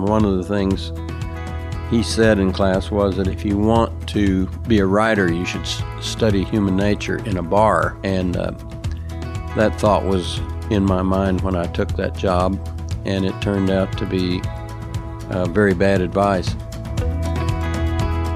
And one of the things he said in class was that if you want to be a writer, you should study human nature in a bar. And uh, that thought was in my mind when I took that job, and it turned out to be uh, very bad advice.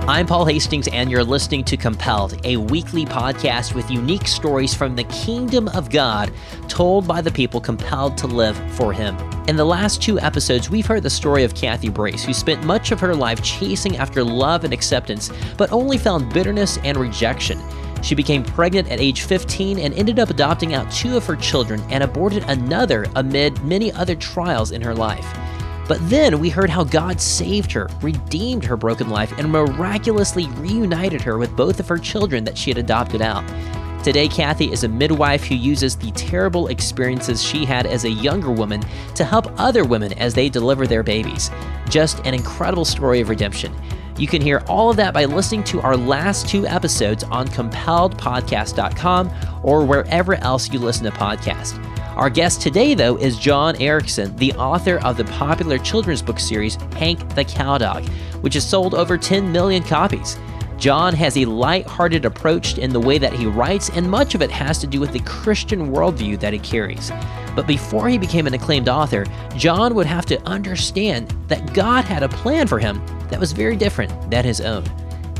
I'm Paul Hastings, and you're listening to Compelled, a weekly podcast with unique stories from the kingdom of God told by the people compelled to live for Him. In the last two episodes, we've heard the story of Kathy Brace, who spent much of her life chasing after love and acceptance, but only found bitterness and rejection. She became pregnant at age 15 and ended up adopting out two of her children and aborted another amid many other trials in her life. But then we heard how God saved her, redeemed her broken life, and miraculously reunited her with both of her children that she had adopted out. Today, Kathy is a midwife who uses the terrible experiences she had as a younger woman to help other women as they deliver their babies. Just an incredible story of redemption. You can hear all of that by listening to our last two episodes on compelledpodcast.com or wherever else you listen to podcasts. Our guest today, though, is John Erickson, the author of the popular children's book series Hank the Cowdog, which has sold over 10 million copies. John has a light-hearted approach in the way that he writes, and much of it has to do with the Christian worldview that he carries. But before he became an acclaimed author, John would have to understand that God had a plan for him that was very different than his own.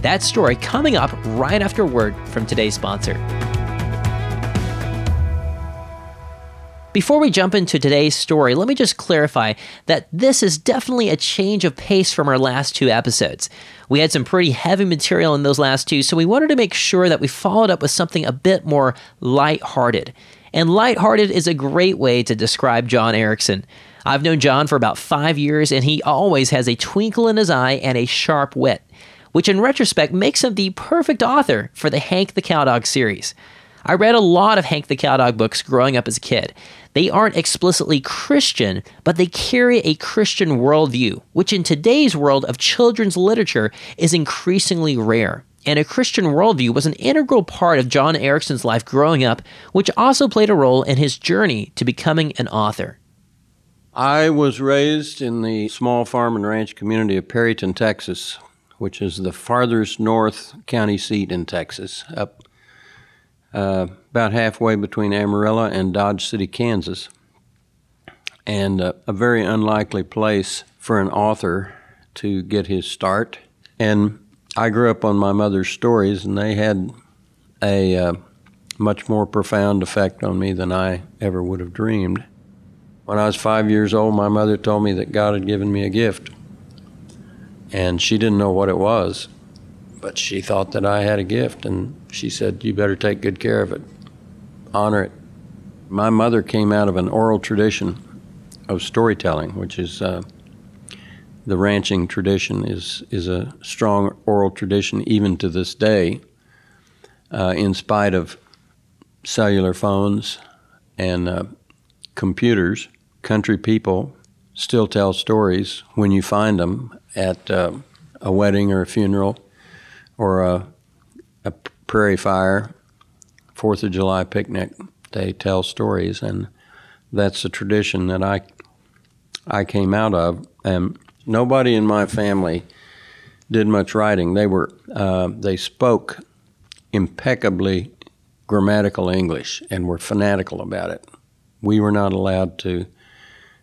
That story coming up right after word from today's sponsor. Before we jump into today's story, let me just clarify that this is definitely a change of pace from our last two episodes. We had some pretty heavy material in those last two, so we wanted to make sure that we followed up with something a bit more light-hearted. And light-hearted is a great way to describe John Erickson. I've known John for about five years, and he always has a twinkle in his eye and a sharp wit, which in retrospect makes him the perfect author for the Hank the Cowdog series. I read a lot of Hank the Cowdog books growing up as a kid. They aren't explicitly Christian, but they carry a Christian worldview, which in today's world of children's literature is increasingly rare. And a Christian worldview was an integral part of John Erickson's life growing up, which also played a role in his journey to becoming an author. I was raised in the small farm and ranch community of Perryton, Texas, which is the farthest north county seat in Texas, up uh, about halfway between Amarillo and Dodge City, Kansas, and uh, a very unlikely place for an author to get his start. And I grew up on my mother's stories, and they had a uh, much more profound effect on me than I ever would have dreamed. When I was five years old, my mother told me that God had given me a gift, and she didn't know what it was but she thought that I had a gift, and she said, You better take good care of it, honor it. My mother came out of an oral tradition of storytelling, which is uh, the ranching tradition is, is a strong oral tradition even to this day, uh, in spite of cellular phones and uh, computers. Country people still tell stories when you find them at uh, a wedding or a funeral or a, a prairie fire, Fourth of July picnic. They tell stories, and that's a tradition that I I came out of. And nobody in my family did much writing. They were uh, they spoke impeccably grammatical English and were fanatical about it. We were not allowed to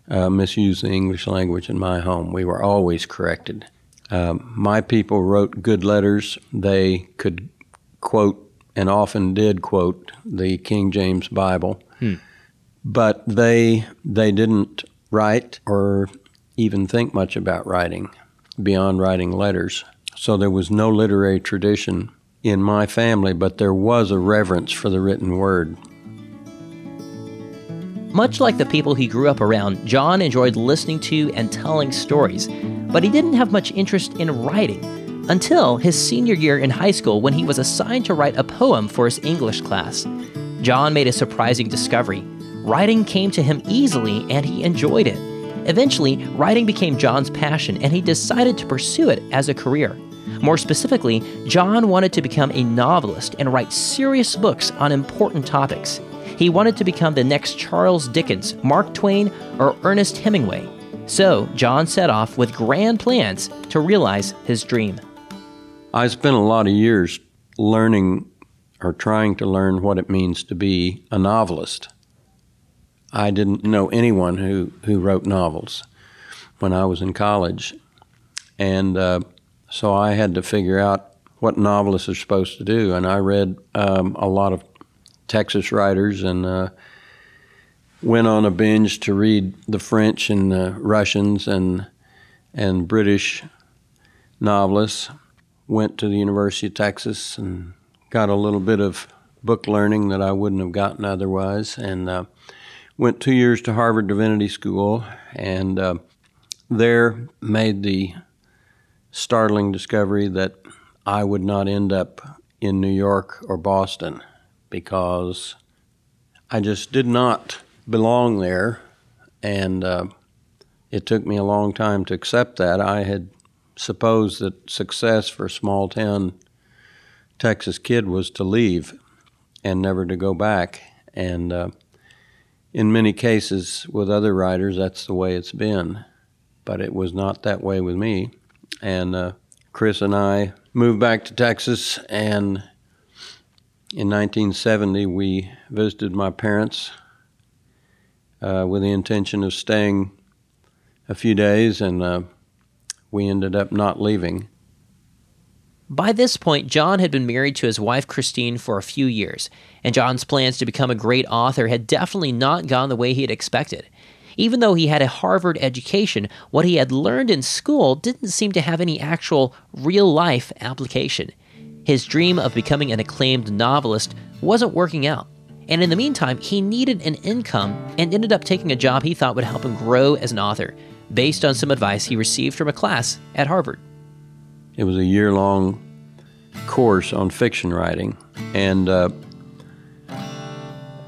uh, misuse the English language in my home. We were always corrected. Um, my people wrote good letters. They could quote and often did quote the King James Bible, hmm. but they they didn't write or even think much about writing beyond writing letters. So there was no literary tradition in my family, but there was a reverence for the written word. Much like the people he grew up around, John enjoyed listening to and telling stories, but he didn't have much interest in writing until his senior year in high school when he was assigned to write a poem for his English class. John made a surprising discovery. Writing came to him easily and he enjoyed it. Eventually, writing became John's passion and he decided to pursue it as a career. More specifically, John wanted to become a novelist and write serious books on important topics. He wanted to become the next Charles Dickens, Mark Twain, or Ernest Hemingway. So, John set off with grand plans to realize his dream. I spent a lot of years learning or trying to learn what it means to be a novelist. I didn't know anyone who, who wrote novels when I was in college. And uh, so I had to figure out what novelists are supposed to do. And I read um, a lot of Texas writers and uh, went on a binge to read the French and the Russians and and British novelists. Went to the University of Texas and got a little bit of book learning that I wouldn't have gotten otherwise, and uh, went two years to Harvard Divinity School, and uh, there made the startling discovery that I would not end up in New York or Boston because I just did not belong there, and uh, it took me a long time to accept that. I had supposed that success for a small town Texas kid was to leave and never to go back, and uh, in many cases with other writers, that's the way it's been, but it was not that way with me. And uh, Chris and I moved back to Texas, and in 1970 we visited my parents uh, with the intention of staying a few days, and uh, we ended up not leaving. By this point, John had been married to his wife Christine for a few years, and John's plans to become a great author had definitely not gone the way he had expected. Even though he had a Harvard education, what he had learned in school didn't seem to have any actual real life application. His dream of becoming an acclaimed novelist wasn't working out. And in the meantime, he needed an income and ended up taking a job he thought would help him grow as an author, based on some advice he received from a class at Harvard. It was a year long course on fiction writing, and uh,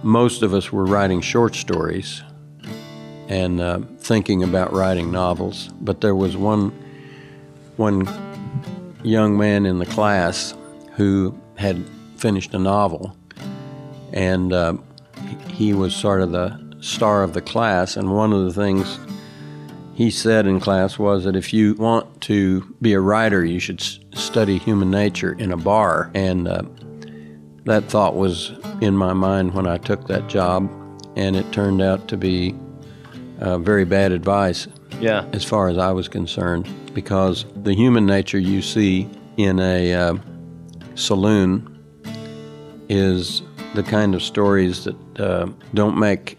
most of us were writing short stories and uh, thinking about writing novels. But there was one one young man in the class who had finished a novel and uh, he was sort of the star of the class. And one of the things he said in class was that if you want to be a writer, you should s- study human nature in a bar. And uh, that thought was in my mind when I took that job, and it turned out to be uh, very bad advice. Yeah. As far as I was concerned, because the human nature you see in a uh, saloon is the kind of stories that uh, don't make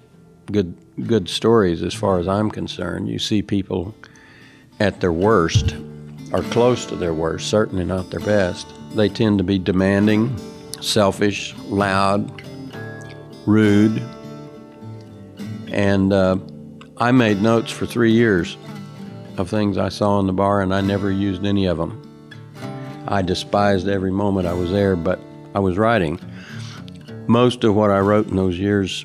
good good stories as far as I'm concerned. You see people at their worst or close to their worst, certainly not their best. They tend to be demanding, selfish, loud, rude. And uh, I made notes for three years of things I saw in the bar, and I never used any of them. I despised every moment I was there, but I was writing most of what I wrote in those years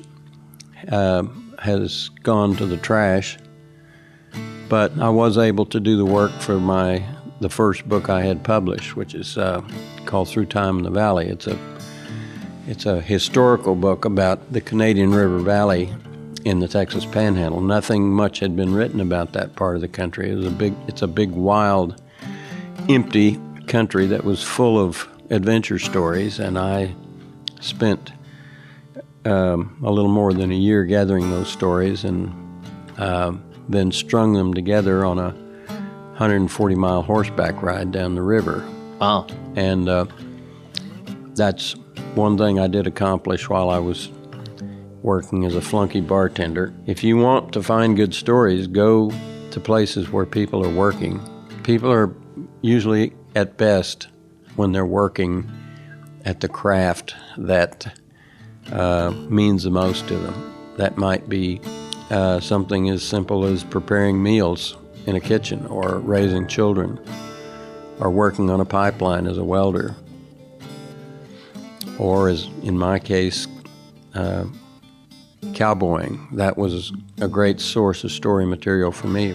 uh, has gone to the trash. But I was able to do the work for my the first book I had published, which is uh, called Through Time and the Valley. It's a it's a historical book about the Canadian River Valley in the Texas Panhandle. Nothing much had been written about that part of the country. It was a big it's a big wild, empty country that was full of adventure stories, and I spent um, a little more than a year gathering those stories and uh, then strung them together on a 140 mile horseback ride down the river. Wow. And uh, that's one thing I did accomplish while I was working as a flunky bartender. If you want to find good stories, go to places where people are working. People are usually at best when they're working at the craft that uh, means the most to them. That might be uh, something as simple as preparing meals in a kitchen, or raising children, or working on a pipeline as a welder, or as in my case, uh, cowboying. That was a great source of story material for me.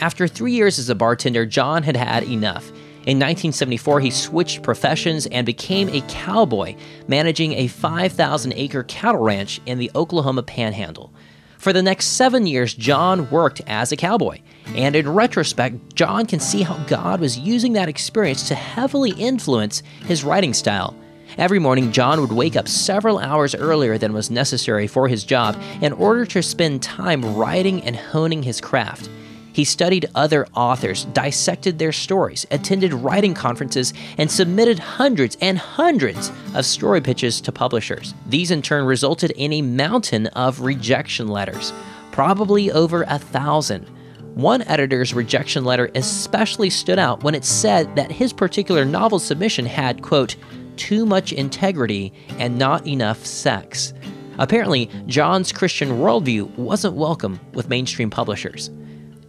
After three years as a bartender, John had had enough. In 1974, he switched professions and became a cowboy, managing a 5,000 acre cattle ranch in the Oklahoma panhandle. For the next seven years, John worked as a cowboy. And in retrospect, John can see how God was using that experience to heavily influence his writing style. Every morning, John would wake up several hours earlier than was necessary for his job in order to spend time writing and honing his craft. He studied other authors, dissected their stories, attended writing conferences, and submitted hundreds and hundreds of story pitches to publishers. These in turn resulted in a mountain of rejection letters, probably over a thousand. One editor's rejection letter especially stood out when it said that his particular novel submission had, quote, too much integrity and not enough sex. Apparently, John's Christian worldview wasn't welcome with mainstream publishers.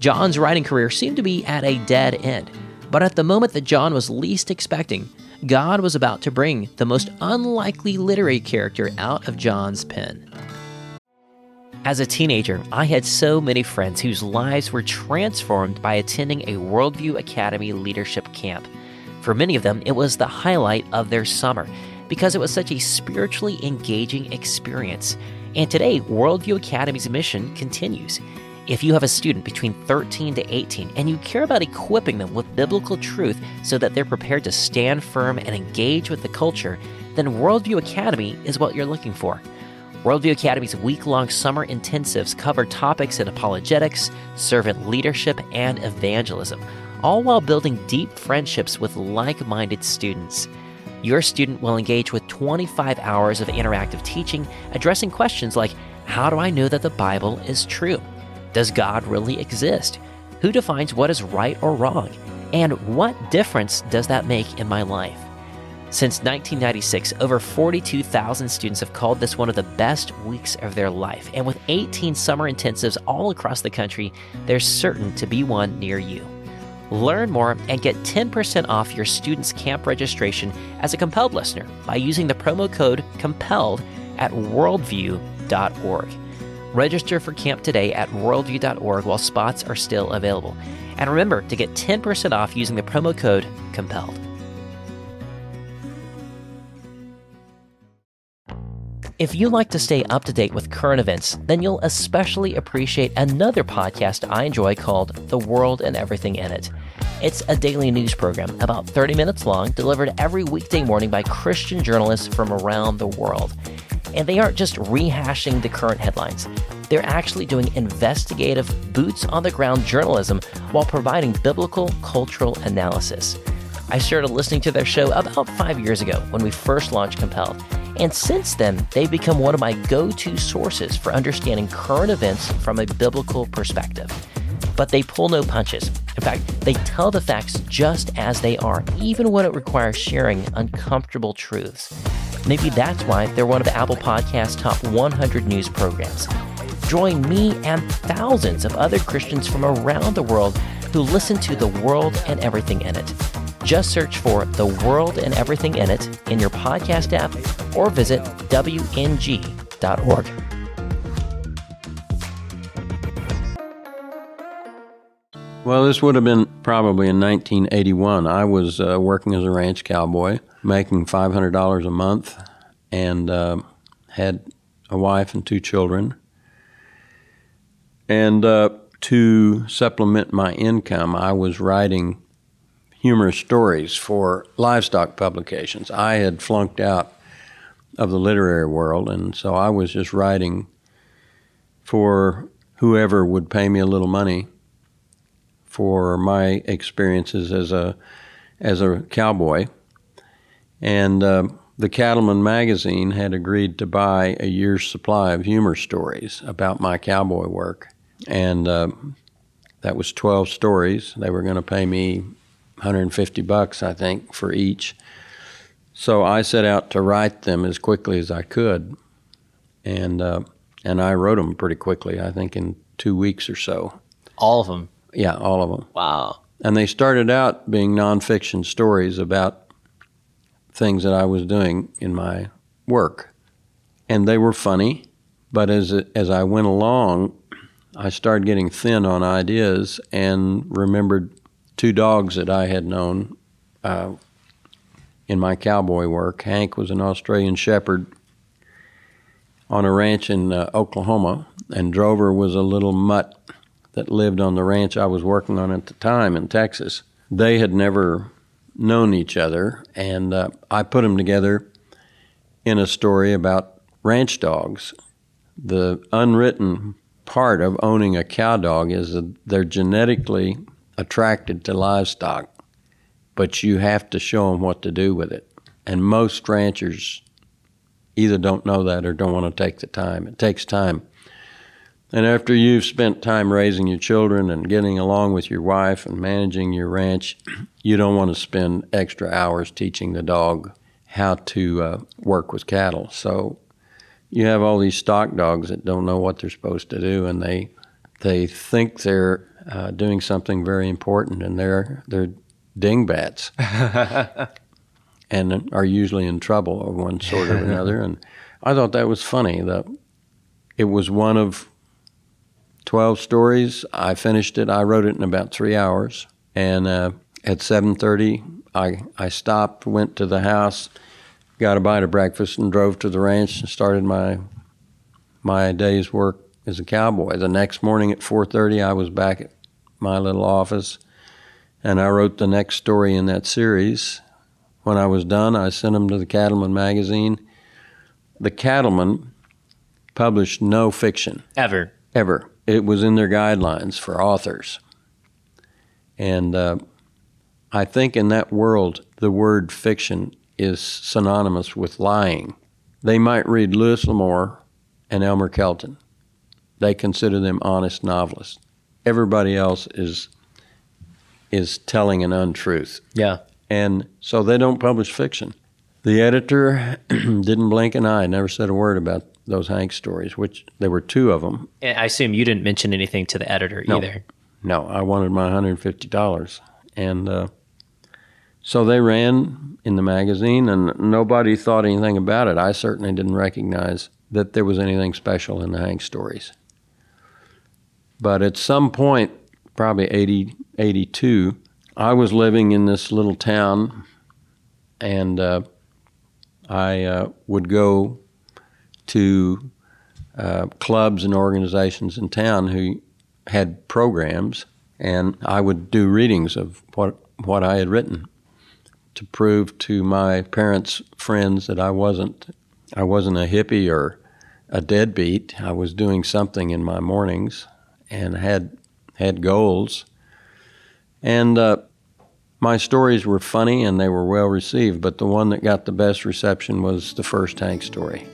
John's writing career seemed to be at a dead end, but at the moment that John was least expecting, God was about to bring the most unlikely literary character out of John's pen. As a teenager, I had so many friends whose lives were transformed by attending a Worldview Academy leadership camp. For many of them, it was the highlight of their summer because it was such a spiritually engaging experience. And today, Worldview Academy's mission continues. If you have a student between 13 to 18 and you care about equipping them with biblical truth so that they're prepared to stand firm and engage with the culture, then Worldview Academy is what you're looking for. Worldview Academy's week long summer intensives cover topics in apologetics, servant leadership, and evangelism, all while building deep friendships with like minded students. Your student will engage with 25 hours of interactive teaching addressing questions like How do I know that the Bible is true? Does God really exist? Who defines what is right or wrong? And what difference does that make in my life? Since 1996, over 42,000 students have called this one of the best weeks of their life. And with 18 summer intensives all across the country, there's certain to be one near you. Learn more and get 10% off your student's camp registration as a compelled listener by using the promo code COMPELLED at worldview.org. Register for camp today at worldview.org while spots are still available. And remember to get 10% off using the promo code COMPELLED. If you like to stay up to date with current events, then you'll especially appreciate another podcast I enjoy called The World and Everything in It. It's a daily news program about 30 minutes long, delivered every weekday morning by Christian journalists from around the world. And they aren't just rehashing the current headlines, they're actually doing investigative, boots on the ground journalism while providing biblical cultural analysis. I started listening to their show about five years ago when we first launched Compelled. And since then, they've become one of my go to sources for understanding current events from a biblical perspective. But they pull no punches. In fact, they tell the facts just as they are, even when it requires sharing uncomfortable truths. Maybe that's why they're one of Apple Podcast top 100 news programs. Join me and thousands of other Christians from around the world who listen to The World and Everything in It. Just search for The World and Everything in It in your podcast app or visit WNG.org. Well, this would have been probably in 1981. I was uh, working as a ranch cowboy, making $500 a month, and uh, had a wife and two children. And uh, to supplement my income, I was writing humorous stories for livestock publications. I had flunked out of the literary world, and so I was just writing for whoever would pay me a little money for my experiences as a as a cowboy, and uh, the Cattleman magazine had agreed to buy a year's supply of humor stories about my cowboy work, and uh, that was twelve stories. They were going to pay me 150 bucks, I think, for each. So I set out to write them as quickly as I could, and uh, and I wrote them pretty quickly. I think in two weeks or so. All of them. Yeah, all of them. Wow. And they started out being nonfiction stories about things that I was doing in my work. And they were funny, but as, as I went along, I started getting thin on ideas and remembered two dogs that I had known uh, in my cowboy work. Hank was an Australian Shepherd, on a ranch in uh, Oklahoma, and Drover was a little mutt that lived on the ranch I was working on at the time in Texas. They had never known each other, and uh, I put them together in a story about ranch dogs. The unwritten part of owning a cow dog is that they're genetically attracted to livestock, but you have to show them what to do with it. And most ranchers either don't know that or don't want to take the time. It takes time. And after you've spent time raising your children and getting along with your wife and managing your ranch, you don't want to spend extra hours teaching the dog how to uh, work with cattle. So you have all these stock dogs that don't know what they're supposed to do, and they they think they're uh, doing something very important, and they're they're dingbats, and are usually in trouble of one sort or another. And I thought that was funny. That it was one of twelve stories. I finished it. I wrote it in about three hours, and uh, at seven thirty, I I stopped, went to the house, got a bite of breakfast, and drove to the ranch and started my my day's work as a cowboy. The next morning at four thirty, I was back at my little office, and I wrote the next story in that series. When I was done, I sent them to the Cattleman magazine. The Cattleman published no fiction Ever. ever. It was in their guidelines for authors. And uh, I think in that world, the word fiction is synonymous with lying. They might read Louis L'Amour and Elmer Kelton. They consider them honest novelists. Everybody else is is telling an untruth. Yeah. And so they don't publish fiction. The editor didn't blink an eye, never said a word about those Hank stories, which there were two of them. And I assume you didn't mention anything to the editor No. either. No, I wanted my $150. And uh, so they ran in the magazine, and nobody thought anything about it. I certainly didn't recognize that there was anything special in the Hank stories. But at some point, probably 80, 82, I was living in this little town, and uh, I uh, would go to uh, clubs and organizations in town who had programs, and I would do readings of what what I had written to prove to my parents' friends that I wasn't I wasn't a hippie or a deadbeat. I was doing something in my mornings and had had goals. And uh, my stories were funny and they were well received, but the one that got the best reception was the first Hank story.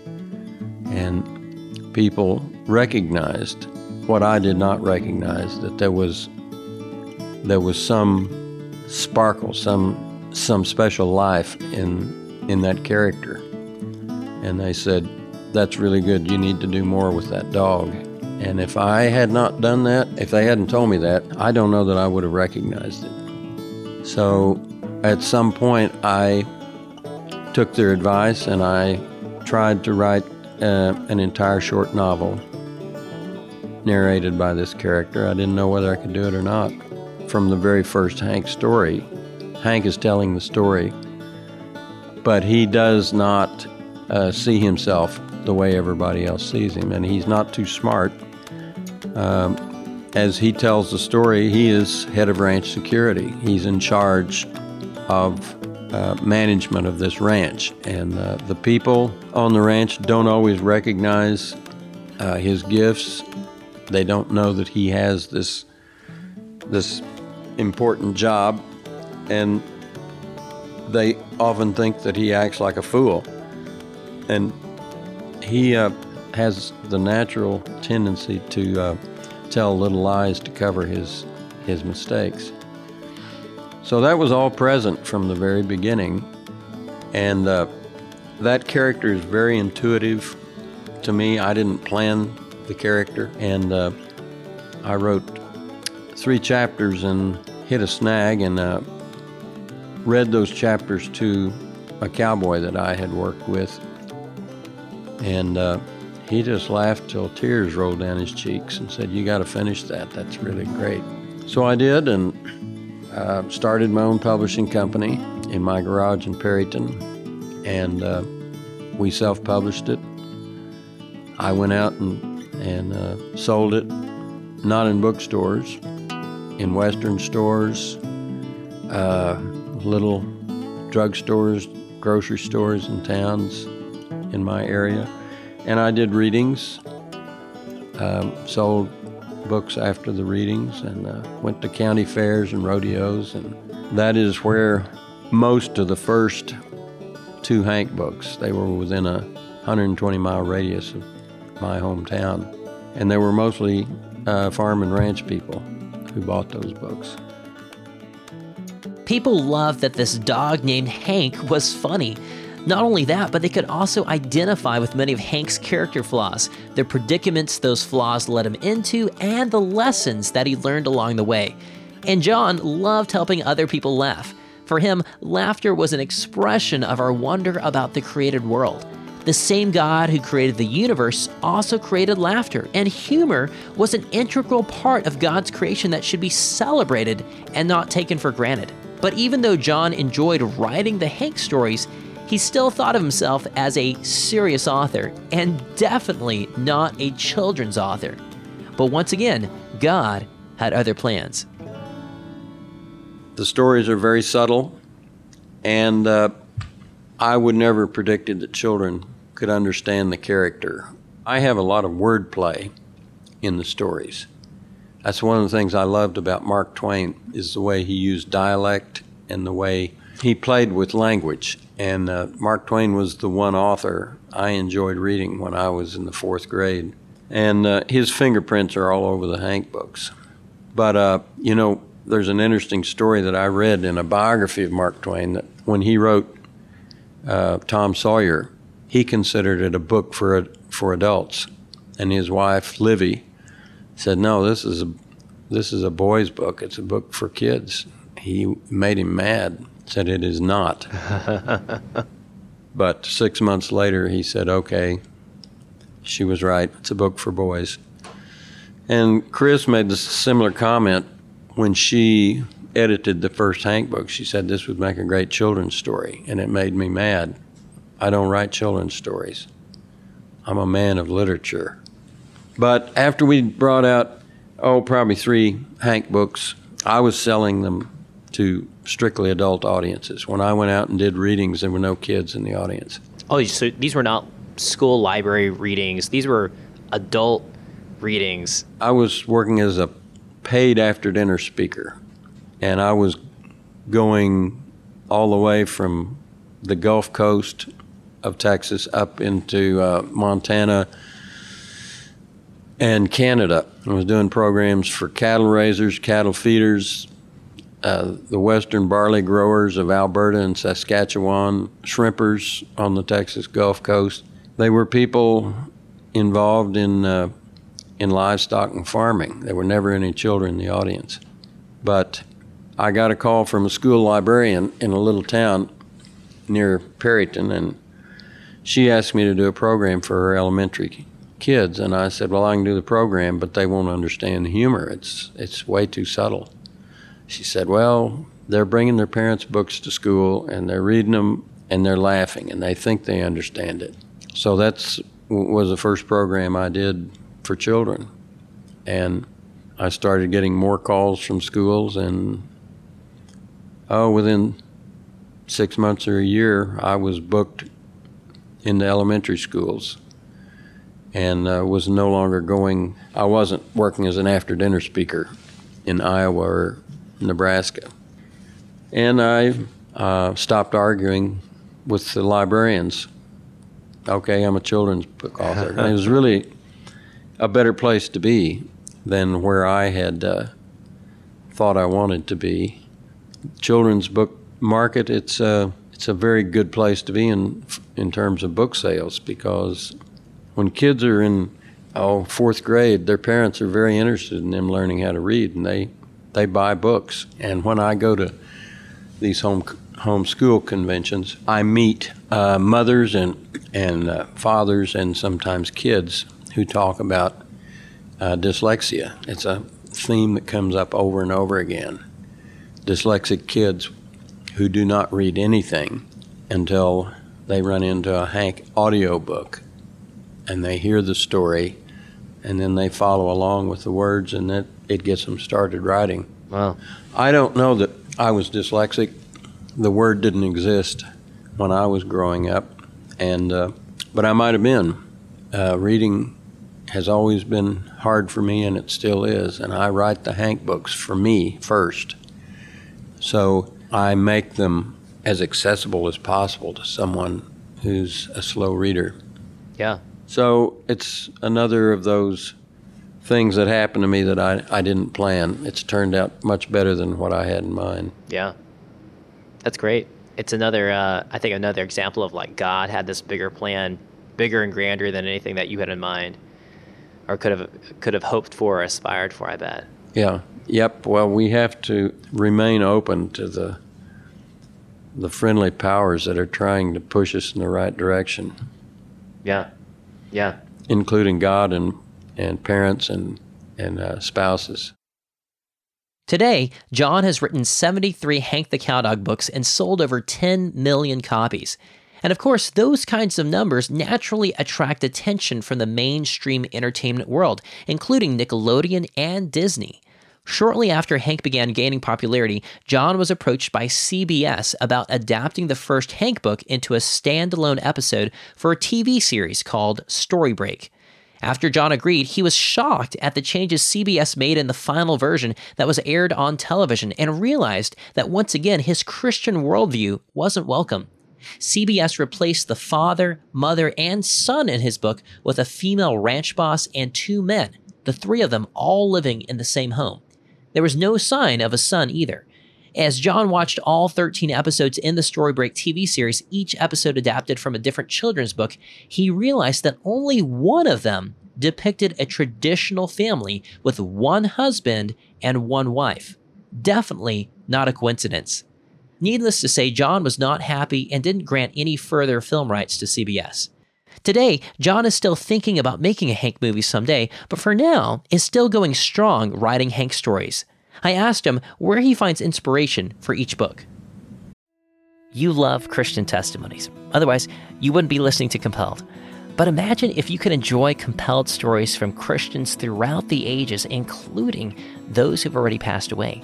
And people recognized what I did not recognize that there was there was some sparkle, some some special life in in that character. And they said, "That's really good. You need to do more with that dog." And if I had not done that, if they hadn't told me that, I don't know that I would have recognized it. So, at some point, I took their advice and I tried to write uh, an entire short novel narrated by this character. I didn't know whether I could do it or not. From the very first Hank story, Hank is telling the story, but he does not uh, see himself the way everybody else sees him, and he's not too smart. Um, as he tells the story, he is head of ranch security. He's in charge of uh, management of this ranch, and uh, the people on the ranch don't always recognize uh, his gifts. They don't know that he has this this important job, and they often think that he acts like a fool. And he uh, has the natural tendency to uh, tell little lies to cover his his mistakes. So that was all present from the very beginning, and uh, that character is very intuitive to me. I didn't plan the character, and uh, I wrote three chapters and hit a snag and uh, read those chapters to a cowboy that I had worked with, and uh, he just laughed till tears rolled down his cheeks and said, "You got to finish that. That's really great." So I did, and uh, started my own publishing company in my garage in Perryton, and uh, we self-published it. I went out and, and uh, sold it, not in bookstores, in Western stores, uh, little drugstores, grocery stores in towns in my area. And I did readings, um, sold books after the readings, and uh, went to county fairs and rodeos. And that is where most of the first two Hank books, they were within a 120 mile radius of my hometown. And they were mostly uh, farm and ranch people who bought those books. People loved that this dog named Hank was funny. Not only that, but they could also identify with many of Hank's character flaws, the predicaments those flaws led him into, and the lessons that he learned along the way. And John loved helping other people laugh. For him, laughter was an expression of our wonder about the created world. The same God who created the universe also created laughter, and humor was an integral part of God's creation that should be celebrated and not taken for granted. But even though John enjoyed writing the Hank stories, he still thought of himself as a serious author, and definitely not a children's author. But once again, God had other plans. The stories are very subtle, and uh, I would never have predicted that children could understand the character. I have a lot of wordplay in the stories. That's one of the things I loved about Mark Twain is the way he used dialect and the way he played with language. And uh, Mark Twain was the one author I enjoyed reading when I was in the fourth grade. And uh, his fingerprints are all over the Hank books. But, uh, you know, there's an interesting story that I read in a biography of Mark Twain that when he wrote uh, Tom Sawyer, he considered it a book for for adults, and his wife Livy said, "No, this is a this is a boy's book. It's a book for kids." He made him mad. Said it is not. but six months later, he said, "Okay, she was right. It's a book for boys." And Chris made a similar comment when she edited the first Hank book. She said this would make a great children's story, and it made me mad I don't write children's stories. I'm a man of literature. But after we brought out, oh, probably three Hank books, I was selling them to strictly adult audiences. When I went out and did readings, there were no kids in the audience. Oh, so these were not school library readings, these were adult readings. I was working as a paid after dinner speaker, and I was going all the way from the Gulf Coast of Texas up into uh, Montana and Canada. I was doing programs for cattle raisers, cattle feeders, uh, the western barley growers of Alberta and Saskatchewan, shrimpers on the Texas Gulf Coast. They were people involved in uh, in livestock and farming. There were never any children in the audience. But I got a call from a school librarian in a little town near Perryton, and she asked me to do a program for her elementary kids, and I said, "Well, I can do the program, but they won't understand the humor. It's it's way too subtle." She said, "Well, they're bringing their parents' books to school, and they're reading them, and they're laughing, and they think they understand it." So that's was the first program I did for children, and I started getting more calls from schools, and oh, within six months or a year, I was booked in the elementary schools and uh, was no longer going, I wasn't working as an after dinner speaker in Iowa or Nebraska. And I uh, stopped arguing with the librarians. Okay, I'm a children's book author. and it was really a better place to be than where I had uh, thought I wanted to be. Children's book market, it's uh, it's a very good place to be in in terms of book sales because when kids are in oh fourth grade, their parents are very interested in them learning how to read, and they they buy books. And when I go to these home home school conventions, I meet uh, mothers and and uh, fathers and sometimes kids who talk about uh, dyslexia. It's a theme that comes up over and over again. Dyslexic kids who do not read anything until they run into a Hank audio book. and they hear the story and then they follow along with the words and it, it gets them started writing. Wow. I don't know that I was dyslexic. The word didn't exist when I was growing up, and uh, but I might have been. Uh, reading has always been hard for me, and it still is. And I write the Hank books for me first, so I make them as accessible as possible to someone who's a slow reader. Yeah. So it's another of those things that happened to me that I, I didn't plan. It's turned out much better than what I had in mind. Yeah. That's great. It's another, uh, I think, another example of like God had this bigger plan, bigger and grander than anything that you had in mind, or could have could have hoped for or aspired for. I bet. Yeah. Yep. Well, we have to remain open to the the friendly powers that are trying to push us in the right direction. Yeah. Yeah. Including God and and parents and and uh, spouses. Today, John has written 73 Hank the Cowdog books and sold over 10 million copies. And of course, those kinds of numbers naturally attract attention from the mainstream entertainment world, including Nickelodeon and Disney. Shortly after Hank began gaining popularity, John was approached by CBS about adapting the first Hank book into a standalone episode for a TV series called Storybreak. After John agreed, he was shocked at the changes CBS made in the final version that was aired on television and realized that once again his Christian worldview wasn't welcome. CBS replaced the father, mother, and son in his book with a female ranch boss and two men, the three of them all living in the same home. There was no sign of a son either. As John watched all 13 episodes in the Storybreak TV series, each episode adapted from a different children's book, he realized that only one of them depicted a traditional family with one husband and one wife. Definitely not a coincidence. Needless to say, John was not happy and didn't grant any further film rights to CBS. Today, John is still thinking about making a Hank movie someday, but for now is still going strong writing Hank stories. I asked him where he finds inspiration for each book. You love Christian testimonies. Otherwise, you wouldn't be listening to Compelled. But imagine if you could enjoy compelled stories from Christians throughout the ages, including those who've already passed away.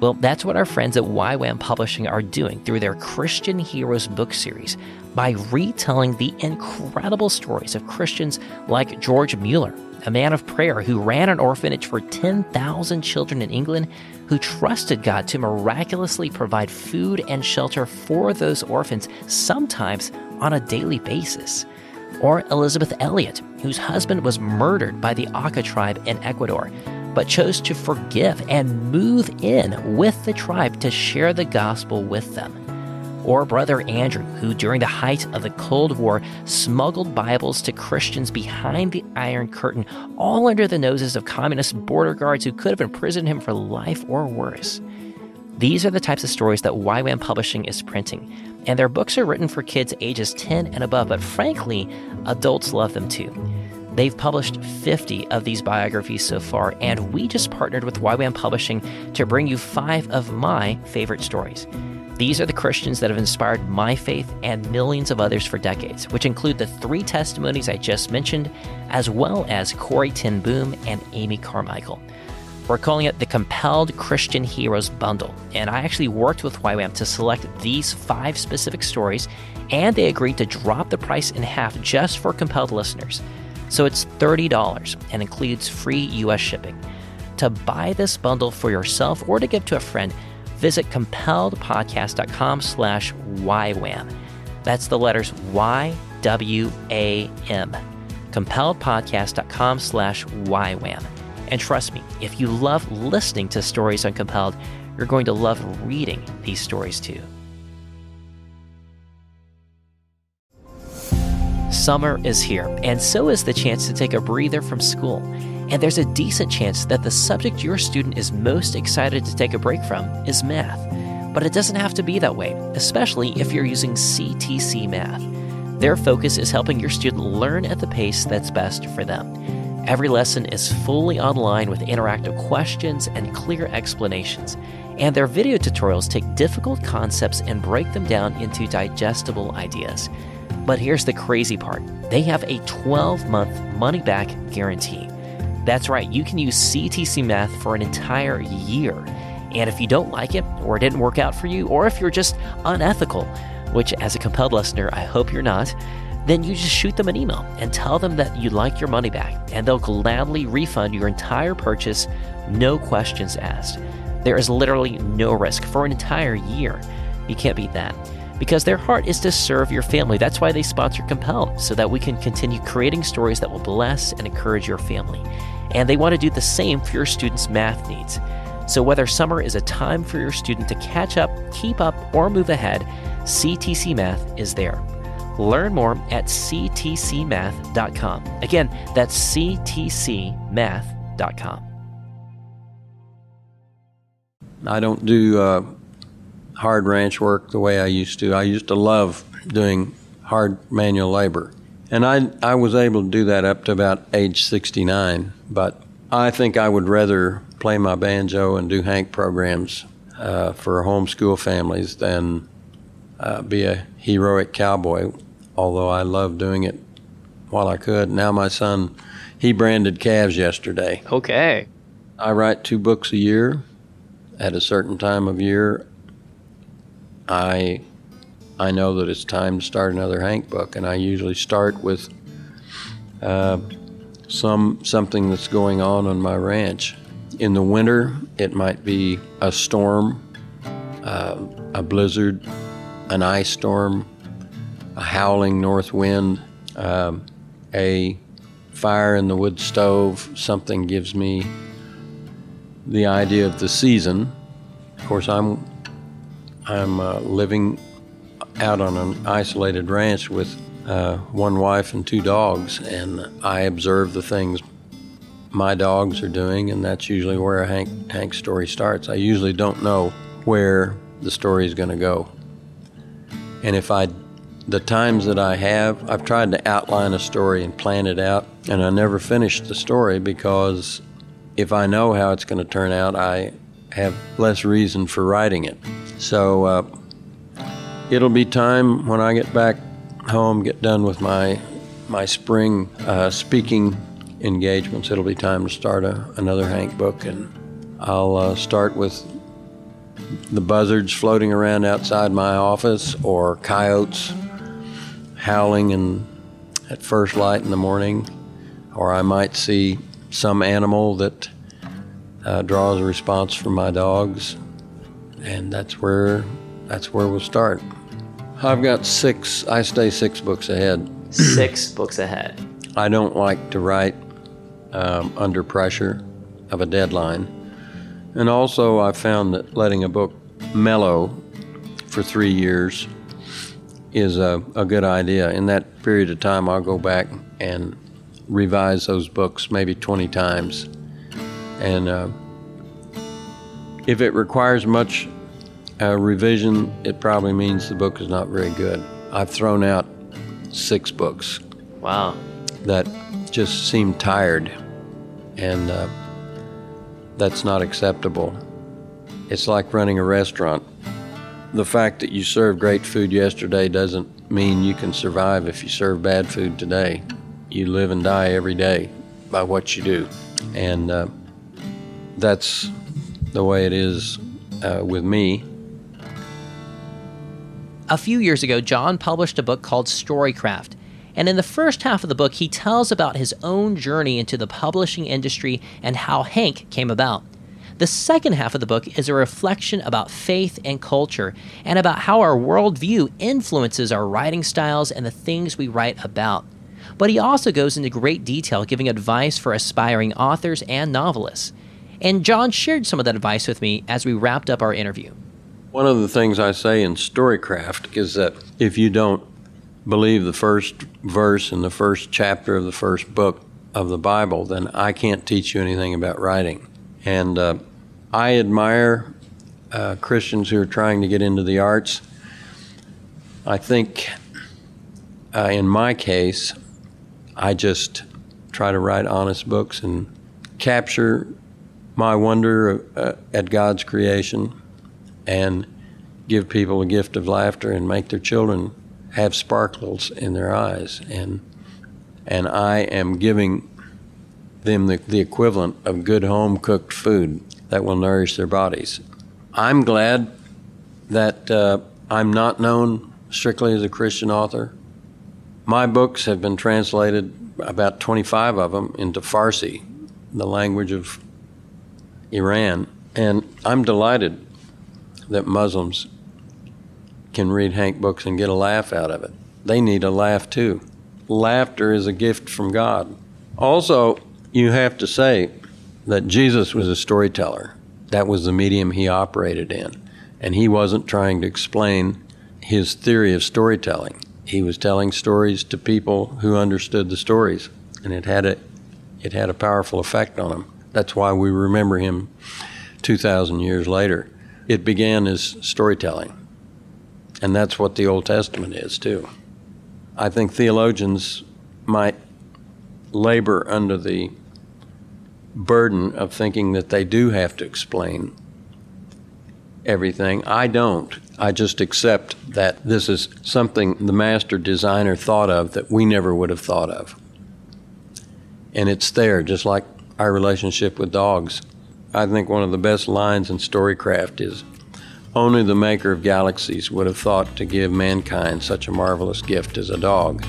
Well, that's what our friends at YWAM Publishing are doing through their Christian Heroes book series by retelling the incredible stories of Christians like George Mueller, a man of prayer who ran an orphanage for 10,000 children in England, who trusted God to miraculously provide food and shelter for those orphans, sometimes on a daily basis. Or Elisabeth Elliot, whose husband was murdered by the Auca tribe in Ecuador, but chose to forgive and move in with the tribe to share the gospel with them or Brother Andrew, who during the height of the Cold War smuggled Bibles to Christians behind the Iron Curtain, all under the noses of communist border guards who could have imprisoned him for life or worse. These are the types of stories that YWAM Publishing is printing, and their books are written for kids ages 10 and above, but frankly, adults love them too. They've published 50 of these biographies so far, and we just partnered with YWAM Publishing to bring you five of my favorite stories. These are the Christians that have inspired my faith and millions of others for decades, which include the three testimonies I just mentioned, as well as Corrie ten Boom and Amy Carmichael. We're calling it the Compelled Christian Heroes Bundle, and I actually worked with YWAM to select these five specific stories, and they agreed to drop the price in half just for compelled listeners. So it's $30 and includes free US shipping. To buy this bundle for yourself or to give to a friend, visit compelledpodcast.com slash YWAM. That's the letters Y-W-A-M. Compelledpodcast.com slash YWAM. And trust me, if you love listening to stories on Compelled, you're going to love reading these stories too. Summer is here, and so is the chance to take a breather from school. And there's a decent chance that the subject your student is most excited to take a break from is math. But it doesn't have to be that way, especially if you're using CTC Math. Their focus is helping your student learn at the pace that's best for them. Every lesson is fully online with interactive questions and clear explanations. And their video tutorials take difficult concepts and break them down into digestible ideas. But here's the crazy part they have a 12 month money back guarantee. That's right, you can use CTC Math for an entire year. And if you don't like it, or it didn't work out for you, or if you're just unethical, which as a compelled listener, I hope you're not, then you just shoot them an email and tell them that you'd like your money back, and they'll gladly refund your entire purchase, no questions asked. There is literally no risk for an entire year. You can't beat that. Because their heart is to serve your family. That's why they sponsor Compelled, so that we can continue creating stories that will bless and encourage your family. And they want to do the same for your students' math needs. So, whether summer is a time for your student to catch up, keep up, or move ahead, CTC Math is there. Learn more at ctcmath.com. Again, that's ctcmath.com. I don't do uh, hard ranch work the way I used to. I used to love doing hard manual labor. And I, I was able to do that up to about age 69, but I think I would rather play my banjo and do Hank programs uh, for homeschool families than uh, be a heroic cowboy, although I love doing it while I could. Now my son, he branded calves yesterday. Okay. I write two books a year at a certain time of year. I I know that it's time to start another Hank book, and I usually start with uh, some something that's going on on my ranch. In the winter, it might be a storm, uh, a blizzard, an ice storm, a howling north wind, um, a fire in the wood stove. Something gives me the idea of the season. Of course, I'm I'm uh, living out on an isolated ranch with uh, one wife and two dogs, and I observe the things my dogs are doing, and that's usually where a Hank, Hank story starts. I usually don't know where the story is going to go. And if I, the times that I have, I've tried to outline a story and plan it out, and I never finish the story because if I know how it's going to turn out, I have less reason for writing it. So uh, it'll be time when I get back home, get done with my my spring uh, speaking engagements. It'll be time to start a, another Hank book, and I'll uh, start with the buzzards floating around outside my office, or coyotes howling in, at first light in the morning, or I might see some animal that uh, draws a response from my dogs, and that's where that's where we'll start. I've got six. I stay six books ahead. Six books ahead. I don't like to write um, under pressure of a deadline, and also I found that letting a book mellow for three years is a, a good idea. In that period of time, I'll go back and revise those books maybe 20 times. And uh, if it requires much uh, revision, it probably means the book is not very good. I've thrown out six books Wow. that just seem tired, and uh, that's not acceptable. It's like running a restaurant. The fact that you served great food yesterday doesn't mean you can survive if you serve bad food today. You live and die every day by what you do. And uh, that's the way it is uh, with me. A few years ago, John published a book called Storycraft. And in the first half of the book, he tells about his own journey into the publishing industry and how Hank came about. The second half of the book is a reflection about faith and culture and about how our worldview influences our writing styles and the things we write about. But he also goes into great detail giving advice for aspiring authors and novelists. And John shared some of that advice with me as we wrapped up our interview. One of the things I say in Storycraft is that if you don't believe the first verse in the first chapter of the first book of the Bible, then I can't teach you anything about writing. And uh, I admire uh, Christians who are trying to get into the arts. I think uh, in my case, I just try to write honest books and capture my wonder uh, at God's creation and give people a gift of laughter and make their children have sparkles in their eyes, and and I am giving them the, the equivalent of good home cooked food that will nourish their bodies. I'm glad that uh, I'm not known strictly as a Christian author. My books have been translated, about 25 of them, into Farsi, the language of Iran. And I'm delighted that Muslims can read Hank books and get a laugh out of it. They need a laugh too. Laughter is a gift from God. Also, you have to say that Jesus was a storyteller. That was the medium he operated in. And he wasn't trying to explain his theory of storytelling. He was telling stories to people who understood the stories, and it had a, it had a powerful effect on them. That's why we remember him 2,000 years later. It began as storytelling, and that's what the Old Testament is, too. I think theologians might labor under the burden of thinking that they do have to explain everything. I don't. I just accept that this is something the master designer thought of that we never would have thought of. And it's there, just like our relationship with dogs. I think one of the best lines in Storycraft is only the maker of galaxies would have thought to give mankind such a marvelous gift as a dog.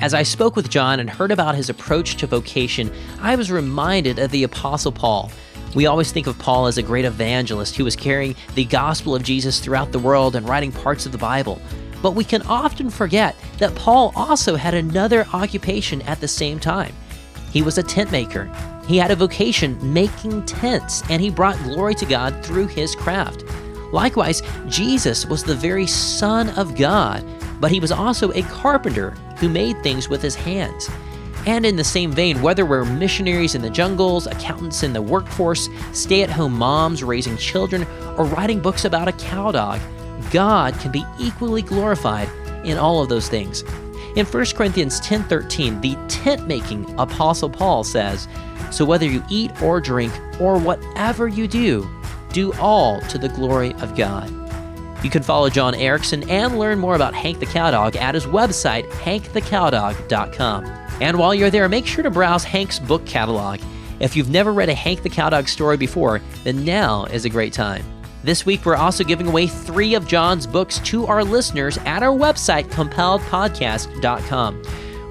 As I spoke with John and heard about his approach to vocation, I was reminded of the Apostle Paul. We always think of Paul as a great evangelist who was carrying the gospel of Jesus throughout the world and writing parts of the Bible. But we can often forget that Paul also had another occupation at the same time. He was a tent maker. He had a vocation making tents, and he brought glory to God through his craft. Likewise, Jesus was the very Son of God, but he was also a carpenter who made things with his hands. And in the same vein, whether we're missionaries in the jungles, accountants in the workforce, stay at home moms raising children, or writing books about a cow dog, God can be equally glorified in all of those things. In 1 Corinthians 10:13, the tent-making apostle Paul says, "So whether you eat or drink or whatever you do, do all to the glory of God." You can follow John Erickson and learn more about Hank the Cowdog at his website, hankthecowdog.com. And while you're there, make sure to browse Hank's book catalog. If you've never read a Hank the Cowdog story before, then now is a great time. This week, we're also giving away three of John's books to our listeners at our website, compelledpodcast.com.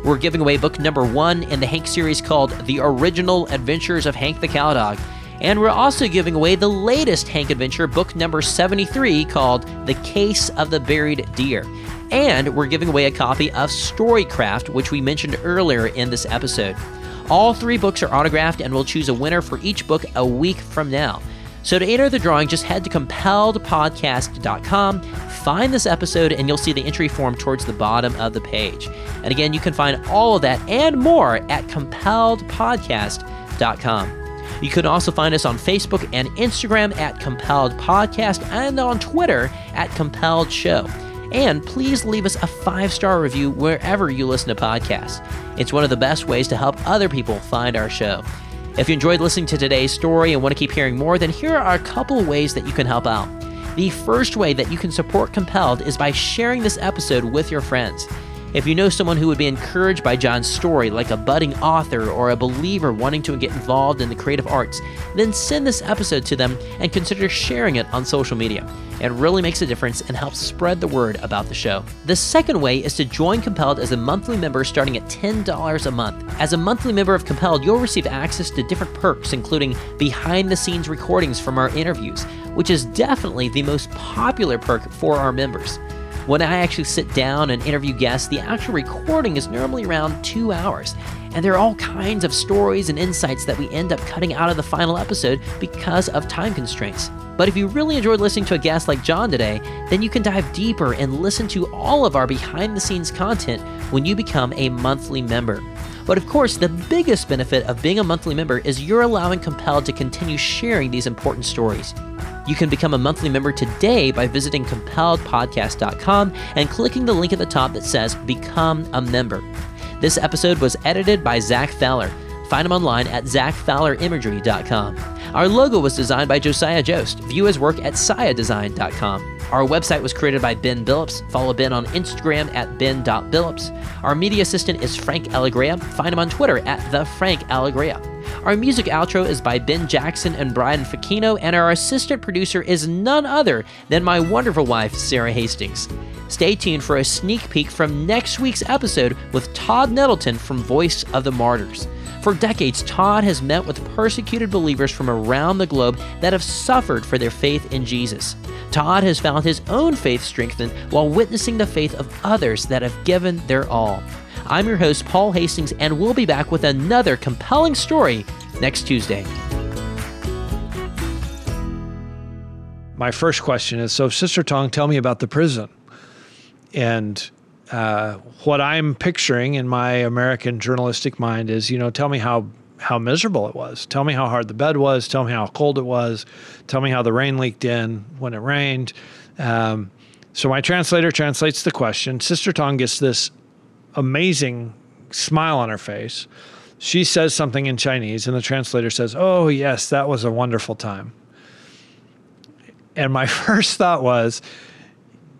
We're giving away book number one in the Hank series called The Original Adventures of Hank the Cowdog. And we're also giving away the latest Hank adventure, book number 73, called The Case of the Buried Deer. And we're giving away a copy of Storycraft, which we mentioned earlier in this episode. All three books are autographed, and we'll choose a winner for each book a week from now. So to enter the drawing, just head to compelledpodcast.com, find this episode, and you'll see the entry form towards the bottom of the page. And again, you can find all of that and more at compelledpodcast.com. You can also find us on Facebook and Instagram at Compelled Podcast and on Twitter at Compelled Show. And please leave us a five star review wherever you listen to podcasts. It's one of the best ways to help other people find our show. If you enjoyed listening to today's story and want to keep hearing more, then here are a couple ways that you can help out. The first way that you can support Compelled is by sharing this episode with your friends. If you know someone who would be encouraged by John's story, like a budding author or a believer wanting to get involved in the creative arts, then send this episode to them and consider sharing it on social media. It really makes a difference and helps spread the word about the show. The second way is to join Compelled as a monthly member starting at $10 a month. As a monthly member of Compelled, you'll receive access to different perks, including behind the scenes recordings from our interviews, which is definitely the most popular perk for our members. When I actually sit down and interview guests, the actual recording is normally around two hours. And there are all kinds of stories and insights that we end up cutting out of the final episode because of time constraints. But if you really enjoyed listening to a guest like John today, then you can dive deeper and listen to all of our behind the scenes content when you become a monthly member. But of course, the biggest benefit of being a monthly member is you're allowing Compelled to continue sharing these important stories. You can become a monthly member today by visiting compelledpodcast.com and clicking the link at the top that says Become a Member. This episode was edited by Zach Feller. Find him online at zachfowlerimagery.com. Our logo was designed by Josiah Jost. View his work at siadesign.com. Our website was created by Ben Billups. Follow Ben on Instagram at ben.billups. Our media assistant is Frank Allegria. Find him on Twitter at the Frank Allegria. Our music outro is by Ben Jackson and Brian Facchino, and our assistant producer is none other than my wonderful wife, Sarah Hastings. Stay tuned for a sneak peek from next week's episode with Todd Nettleton from Voice of the Martyrs. For decades, Todd has met with persecuted believers from around the globe that have suffered for their faith in Jesus. Todd has found his own faith strengthened while witnessing the faith of others that have given their all. I'm your host, Paul Hastings, and we'll be back with another compelling story next Tuesday. My first question is so, Sister Tong, tell me about the prison. And uh, what I'm picturing in my American journalistic mind is, you know, tell me how how miserable it was. Tell me how hard the bed was. Tell me how cold it was. Tell me how the rain leaked in when it rained. Um, so my translator translates the question. Sister Tong gets this amazing smile on her face. She says something in Chinese, and the translator says, Oh, yes, that was a wonderful time. And my first thought was,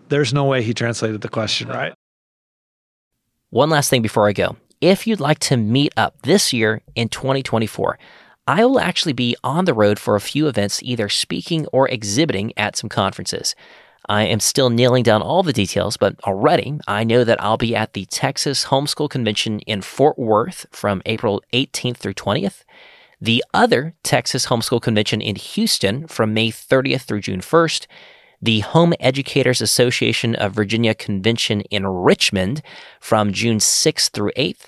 there's no way he translated the question right. One last thing before I go. If you'd like to meet up this year in 2024, I will actually be on the road for a few events, either speaking or exhibiting at some conferences. I am still nailing down all the details, but already I know that I'll be at the Texas Homeschool Convention in Fort Worth from April 18th through 20th, the other Texas Homeschool Convention in Houston from May 30th through June 1st, the Home Educators Association of Virginia Convention in Richmond from June 6th through 8th.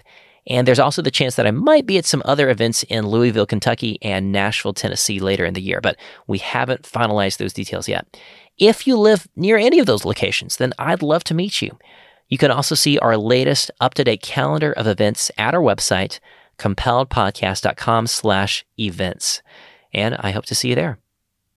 And there's also the chance that I might be at some other events in Louisville, Kentucky and Nashville, Tennessee later in the year, but we haven't finalized those details yet. If you live near any of those locations, then I'd love to meet you. You can also see our latest up-to-date calendar of events at our website, compelledpodcast.com slash events. And I hope to see you there.